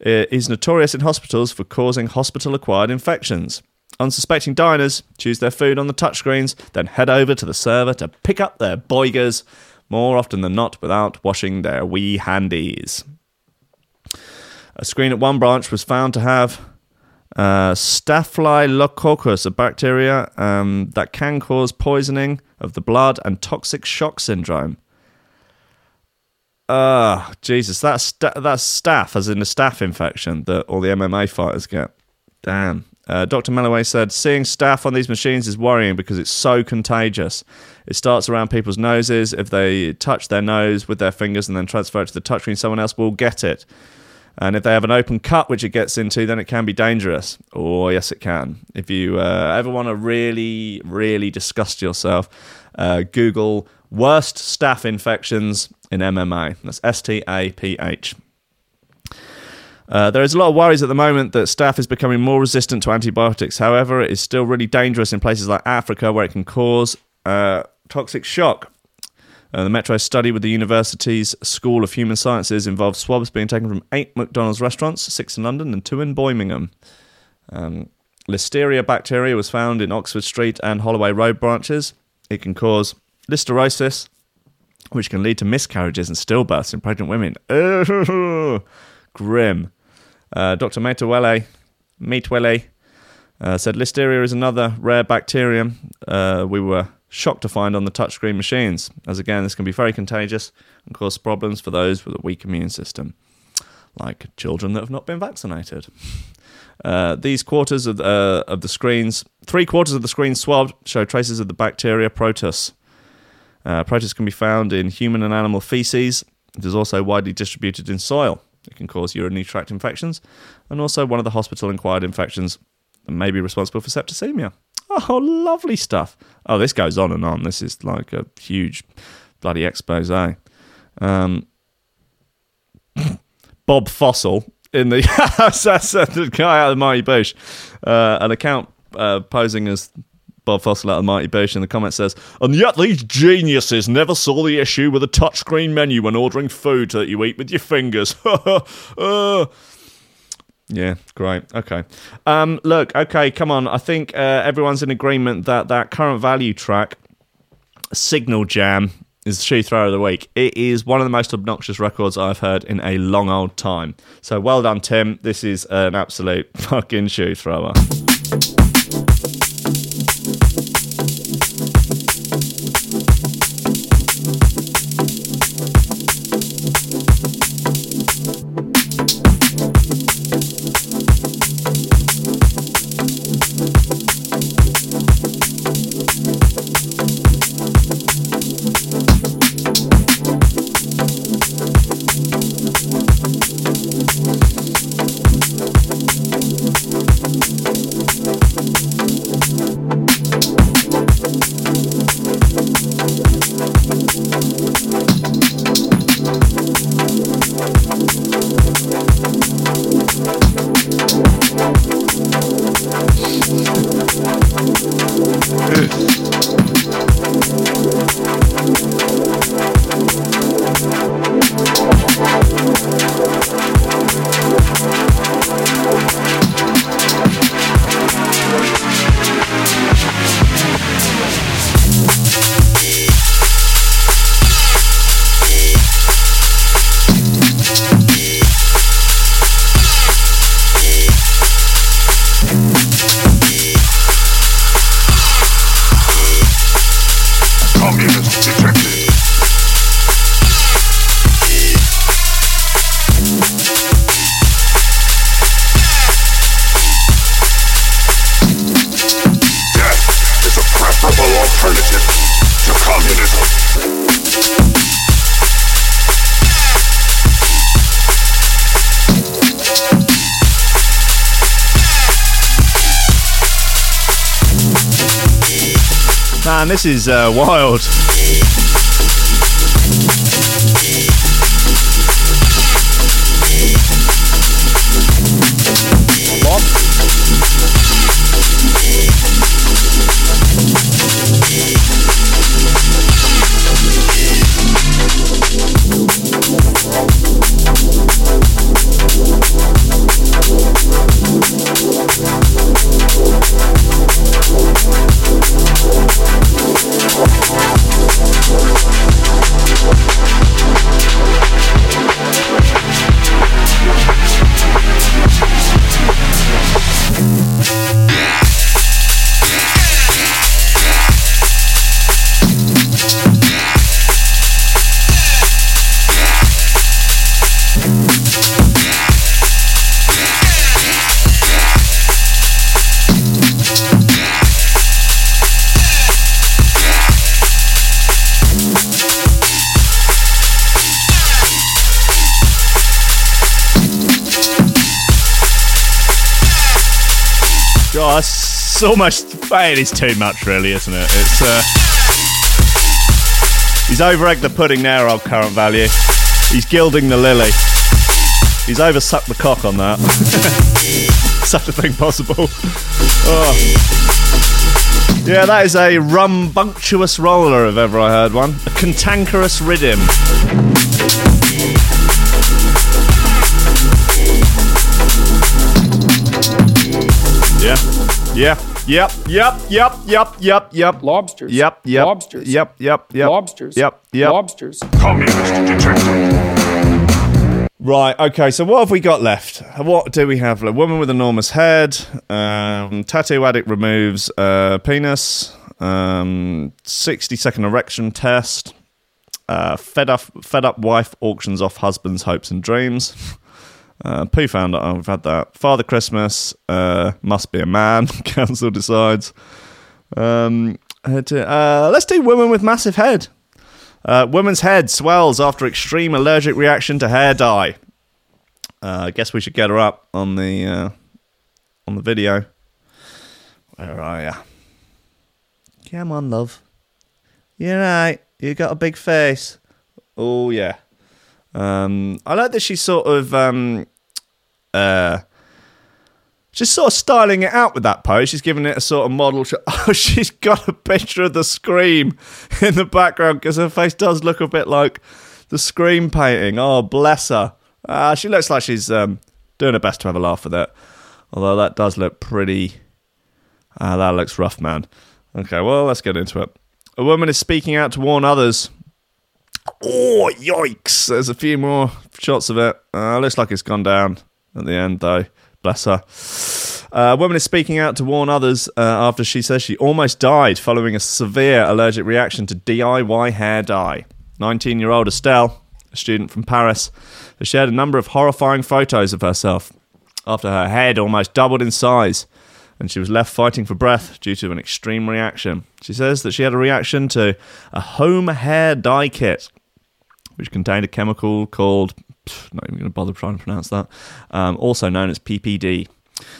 It is notorious in hospitals for causing hospital acquired infections. Unsuspecting diners choose their food on the touchscreens then head over to the server to pick up their boigers more often than not without washing their wee handies. A screen at one branch was found to have uh, Staphylococcus, a bacteria um, that can cause poisoning of the blood and toxic shock syndrome. Ah, Jesus, that's sta- that's staph, as in the staph infection that all the MMA fighters get. Damn. Uh, Dr. Melloway said, seeing staph on these machines is worrying because it's so contagious. It starts around people's noses. If they touch their nose with their fingers and then transfer it to the touchscreen, someone else will get it. And if they have an open cut, which it gets into, then it can be dangerous. Oh, yes, it can. If you uh, ever want to really, really disgust yourself, uh, Google worst staph infections in MMA. That's S T A P H. Uh, there is a lot of worries at the moment that staph is becoming more resistant to antibiotics. However, it is still really dangerous in places like Africa where it can cause uh, toxic shock. Uh, the Metro study with the university's School of Human Sciences involved swabs being taken from eight McDonald's restaurants, six in London and two in Birmingham. Um, Listeria bacteria was found in Oxford Street and Holloway Road branches. It can cause listeriosis, which can lead to miscarriages and stillbirths in pregnant women. Grim. Uh, Dr. Matewele, uh, said Listeria is another rare bacterium uh, we were shocked to find on the touchscreen machines, as again, this can be very contagious and cause problems for those with a weak immune system, like children that have not been vaccinated. Uh, these quarters of, uh, of the screens, three quarters of the screens swabbed show traces of the bacteria Proteus. Uh, Proteus can be found in human and animal feces. It is also widely distributed in soil. It can cause urinary tract infections and also one of the hospital acquired infections that may be responsible for septicemia. Oh, lovely stuff. Oh, this goes on and on. This is like a huge bloody expose. Um, Bob Fossil in the the guy out of Mighty Boosh, uh, an account uh, posing as Bob Fossil out of Mighty Boosh in the comments says, and yet these geniuses never saw the issue with a touchscreen menu when ordering food that you eat with your fingers. uh, yeah, great. Okay. Um, look, okay, come on. I think uh, everyone's in agreement that that current value track, Signal Jam, is the shoe thrower of the week. It is one of the most obnoxious records I've heard in a long old time. So well done, Tim. This is an absolute fucking shoe thrower. Man, this is uh, wild. It's almost. It is too much, really, isn't it? It's. Uh, he's over the pudding there, old current value. He's gilding the lily. He's oversucked the cock on that. Such a thing possible. Oh. Yeah, that is a rumbunctious roller if ever I heard one. A cantankerous rhythm. Yeah. Yep. Yep. Yep. Yep. Yep. Yep. Lobsters. Yep. Yep. Lobsters. Yep. Yep. Yep. Lobsters. Yep. Yep. Lobsters. Right. Okay. So what have we got left? What do we have? A woman with enormous head. Um, tattoo addict removes uh, penis. Um, Sixty second erection test. Uh, fed up. Fed up wife auctions off husband's hopes and dreams. Uh, Pooh found out. Oh, we've had that. Father Christmas uh, must be a man. Council decides. Um, uh, uh, let's do woman with massive head. Uh, woman's head swells after extreme allergic reaction to hair dye. Uh, I guess we should get her up on the on the video. Where are ya? Come on, love. You're right. You got a big face. Oh yeah. Um, I like that she's sort of um, uh, sort of styling it out with that pose. She's giving it a sort of model. Oh, she's got a picture of the scream in the background because her face does look a bit like the scream painting. Oh, bless her. Uh, she looks like she's um, doing her best to have a laugh with it. Although that does look pretty. Uh, that looks rough, man. Okay, well, let's get into it. A woman is speaking out to warn others. Oh, yikes. There's a few more shots of it. Uh, looks like it's gone down at the end, though. Bless her. Uh, a woman is speaking out to warn others uh, after she says she almost died following a severe allergic reaction to DIY hair dye. 19 year old Estelle, a student from Paris, has shared a number of horrifying photos of herself after her head almost doubled in size and she was left fighting for breath due to an extreme reaction. She says that she had a reaction to a home hair dye kit, which contained a chemical called, pff, not even going to bother trying to pronounce that, um, also known as PPD.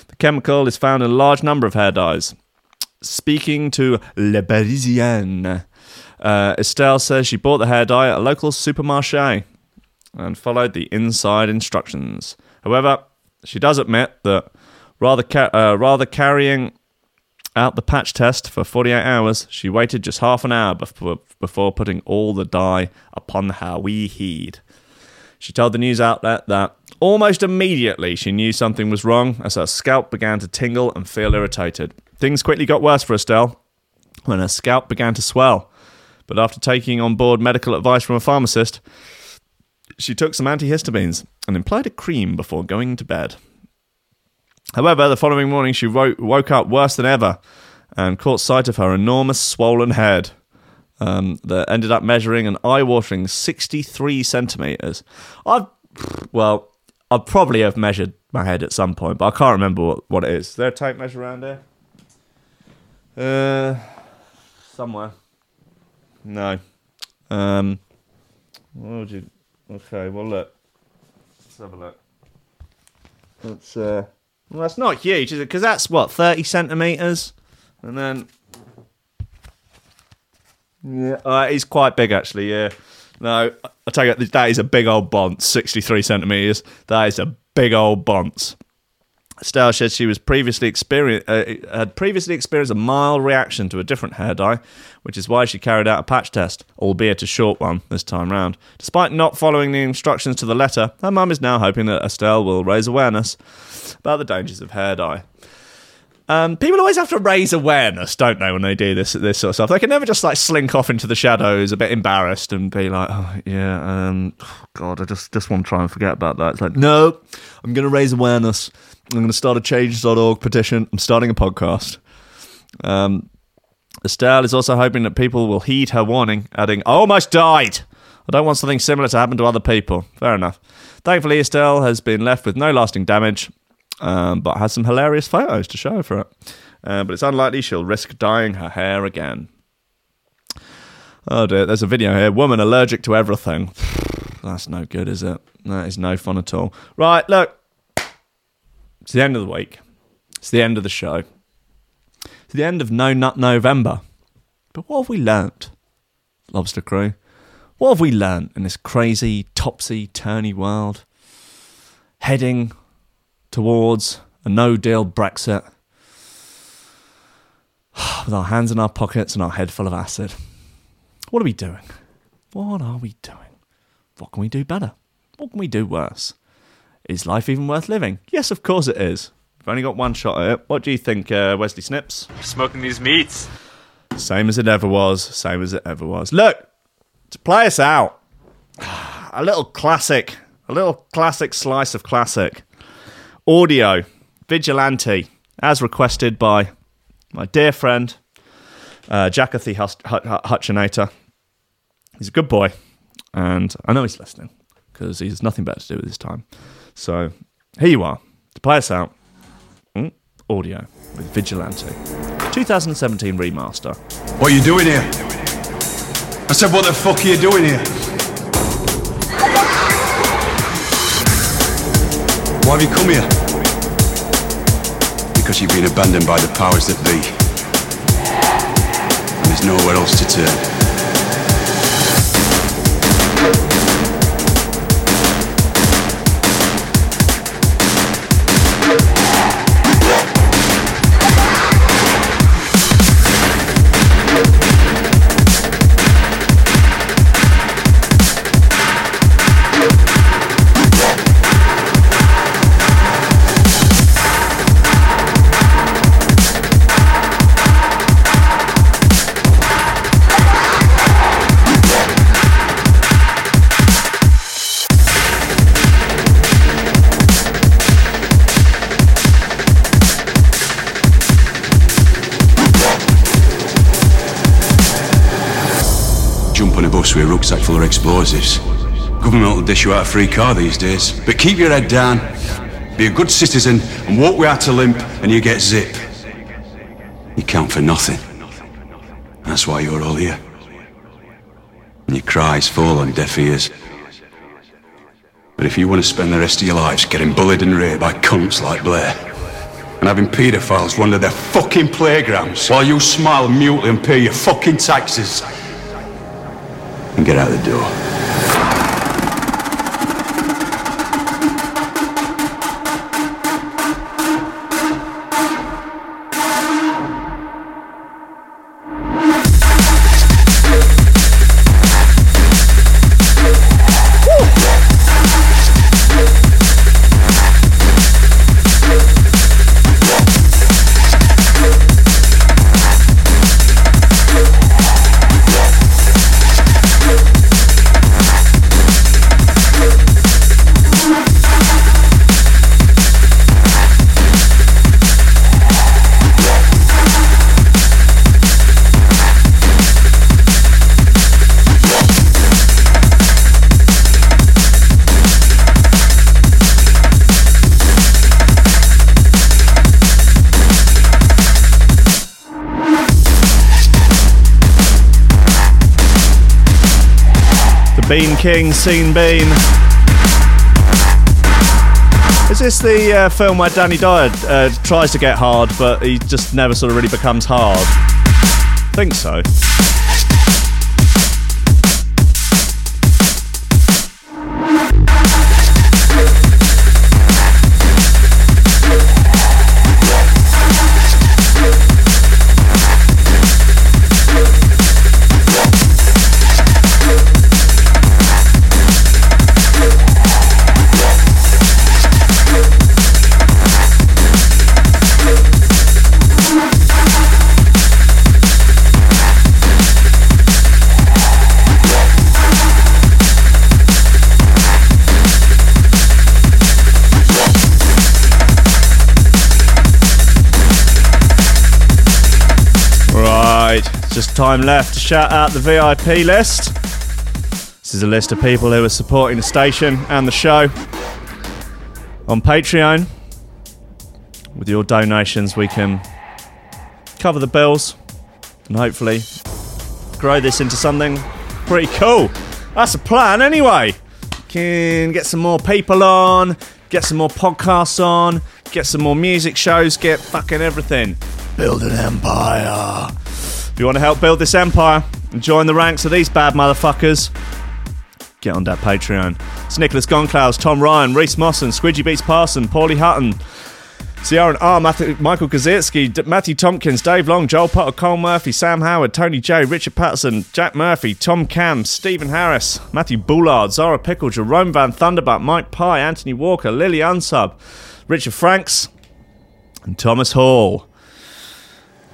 The chemical is found in a large number of hair dyes. Speaking to Le Parisien, uh, Estelle says she bought the hair dye at a local supermarché and followed the inside instructions. However, she does admit that rather ca- uh, rather carrying out the patch test for 48 hours, she waited just half an hour before, before putting all the dye upon her wee heed. She told the news outlet that almost immediately she knew something was wrong as her scalp began to tingle and feel irritated. Things quickly got worse for Estelle when her scalp began to swell. But after taking on board medical advice from a pharmacist, she took some antihistamines and applied a cream before going to bed. However, the following morning she wo- woke up worse than ever and caught sight of her enormous swollen head um, that ended up measuring an eye-watering 63 centimeters. I've well, I probably have measured my head at some point, but I can't remember what, what it is. Is there a tape measure around here? Uh, somewhere. No. Um, what would you? Okay, well look. Let's have a look. That's uh, well, that's not huge, is it? Because that's what thirty centimeters, and then yeah, uh, it's quite big actually. Yeah, no, I tell you, what, that is a big old bonce, sixty-three centimeters. That is a big old bonce. Estelle said she was previously experienced uh, had previously experienced a mild reaction to a different hair dye, which is why she carried out a patch test, albeit a short one this time round. Despite not following the instructions to the letter, her mum is now hoping that Estelle will raise awareness about the dangers of hair dye. Um, people always have to raise awareness, don't they, when they do this this sort of stuff? They can never just like slink off into the shadows, a bit embarrassed, and be like, "Oh yeah, um, God, I just just want to try and forget about that." It's like, no, I'm going to raise awareness. I'm going to start a Change.org petition. I'm starting a podcast. Um, Estelle is also hoping that people will heed her warning, adding, I almost died. I don't want something similar to happen to other people. Fair enough. Thankfully, Estelle has been left with no lasting damage, um, but has some hilarious photos to show for it. Uh, but it's unlikely she'll risk dyeing her hair again. Oh dear, there's a video here. Woman allergic to everything. That's no good, is it? That is no fun at all. Right, look. It's the end of the week. It's the end of the show. It's the end of No Nut November. But what have we learnt, Lobster Crew? What have we learnt in this crazy, topsy turny world? heading towards a no deal Brexit with our hands in our pockets and our head full of acid. What are we doing? What are we doing? What can we do better? What can we do worse? Is life even worth living? Yes, of course it is. We've only got one shot at it. What do you think, uh, Wesley Snipes? Smoking these meats. Same as it ever was. Same as it ever was. Look, to play us out, a little classic, a little classic slice of classic. Audio, Vigilante, as requested by my dear friend, uh, Jackathy Hutchinator. He's a good boy, and I know he's listening because he has nothing better to do with his time. So here you are to play us out. mm, Audio with Vigilante, 2017 remaster. What are you doing here? I said, what the fuck are you doing here? Why have you come here? Because you've been abandoned by the powers that be. And there's nowhere else to turn. Rucksack full of explosives. Government will dish you out a free car these days. But keep your head down, be a good citizen, and walk without a limp, and you get zip. You count for nothing. That's why you're all here. And your cries fall on deaf ears. But if you want to spend the rest of your lives getting bullied and raped by cunts like Blair, and having paedophiles run to their fucking playgrounds while you smile mutely and pay your fucking taxes, get out of the door. King, Scene Bean. Is this the uh, film where Danny Dyer uh, tries to get hard, but he just never sort of really becomes hard? I think so. Just time left to shout out the VIP list. This is a list of people who are supporting the station and the show on Patreon. With your donations, we can cover the bills and hopefully grow this into something pretty cool. That's a plan, anyway. Can get some more people on, get some more podcasts on, get some more music shows, get fucking everything. Build an empire. If you want to help build this empire and join the ranks of these bad motherfuckers, get on that Patreon. It's Nicholas Gonklaus, Tom Ryan, Reese Mosson, Squidgy Beats Parson, Paulie Hutton, Ciaran R, Matthew, Michael Kazitsky, D- Matthew Tompkins, Dave Long, Joel Potter, Cole Murphy, Sam Howard, Tony J, Richard Patterson, Jack Murphy, Tom Cam, Stephen Harris, Matthew Bullard, Zara Pickle, Jerome Van Thunderbutt, Mike Pye, Anthony Walker, Lily Unsub, Richard Franks, and Thomas Hall.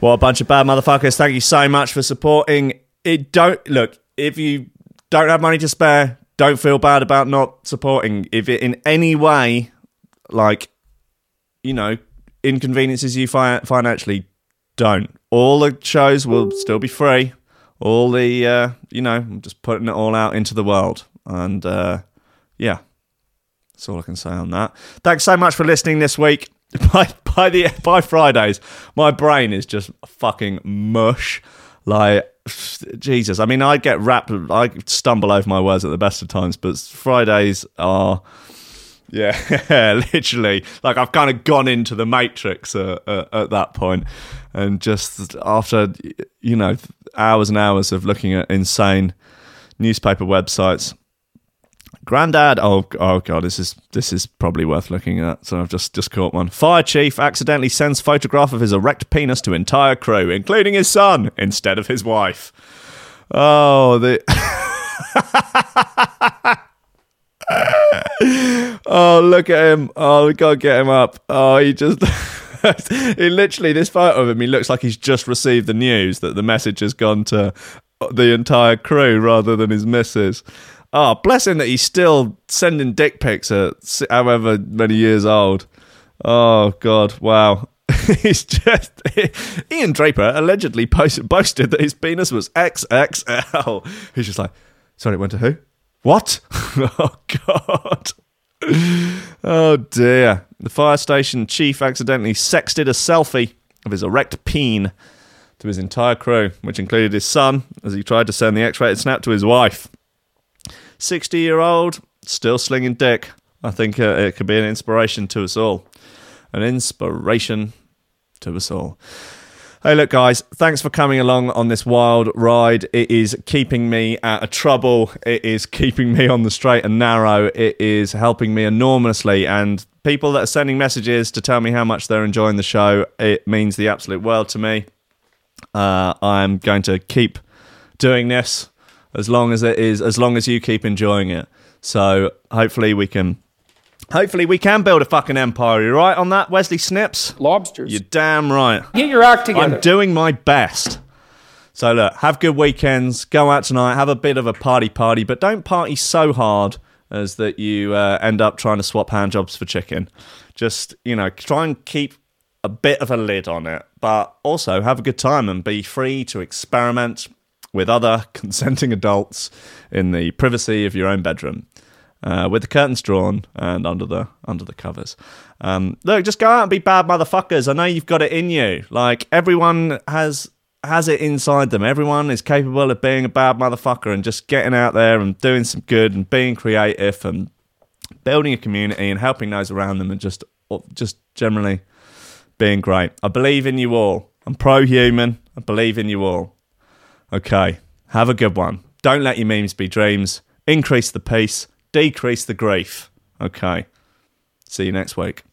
What a bunch of bad motherfuckers. Thank you so much for supporting. It don't look, if you don't have money to spare, don't feel bad about not supporting. If it in any way like you know, inconveniences you fi- financially, don't. All the shows will still be free. All the, uh, you know, I'm just putting it all out into the world. And uh, yeah, that's all I can say on that. Thanks so much for listening this week. By by the by Fridays, my brain is just fucking mush. Like Jesus, I mean, I get wrapped. I stumble over my words at the best of times, but Fridays are yeah, literally. Like I've kind of gone into the matrix uh, uh, at that point, and just after you know hours and hours of looking at insane newspaper websites. Grandad, oh oh god, this is this is probably worth looking at. So I've just just caught one. Fire chief accidentally sends photograph of his erect penis to entire crew, including his son, instead of his wife. Oh, the. oh, look at him. Oh, we gotta get him up. Oh, he just. he literally, this photo of him, he looks like he's just received the news that the message has gone to the entire crew rather than his missus. Ah, oh, bless him that he's still sending dick pics at however many years old. Oh, God. Wow. he's just. Ian Draper allegedly posted, boasted that his penis was XXL. He's just like, sorry, it went to who? What? oh, God. Oh, dear. The fire station chief accidentally sexted a selfie of his erect peen to his entire crew, which included his son, as he tried to send the X rated snap to his wife. 60 year old, still slinging dick. I think uh, it could be an inspiration to us all. An inspiration to us all. Hey, look, guys, thanks for coming along on this wild ride. It is keeping me out of trouble. It is keeping me on the straight and narrow. It is helping me enormously. And people that are sending messages to tell me how much they're enjoying the show, it means the absolute world to me. Uh, I'm going to keep doing this as long as it is, as long as you keep enjoying it. So hopefully we can Hopefully, we can build a fucking empire. You right on that, Wesley Snipes? Lobsters. You're damn right. Get your act together. I'm doing my best. So, look, have good weekends. Go out tonight, have a bit of a party party, but don't party so hard as that you uh, end up trying to swap hand jobs for chicken. Just, you know, try and keep a bit of a lid on it, but also have a good time and be free to experiment with other consenting adults in the privacy of your own bedroom uh, with the curtains drawn and under the under the covers. Um, look, just go out and be bad motherfuckers. I know you've got it in you. Like everyone has has it inside them. Everyone is capable of being a bad motherfucker and just getting out there and doing some good and being creative and building a community and helping those around them and just just generally being great. I believe in you all. I'm pro human. I believe in you all. Okay, have a good one. Don't let your memes be dreams. Increase the peace decrease the grief. Okay. See you next week.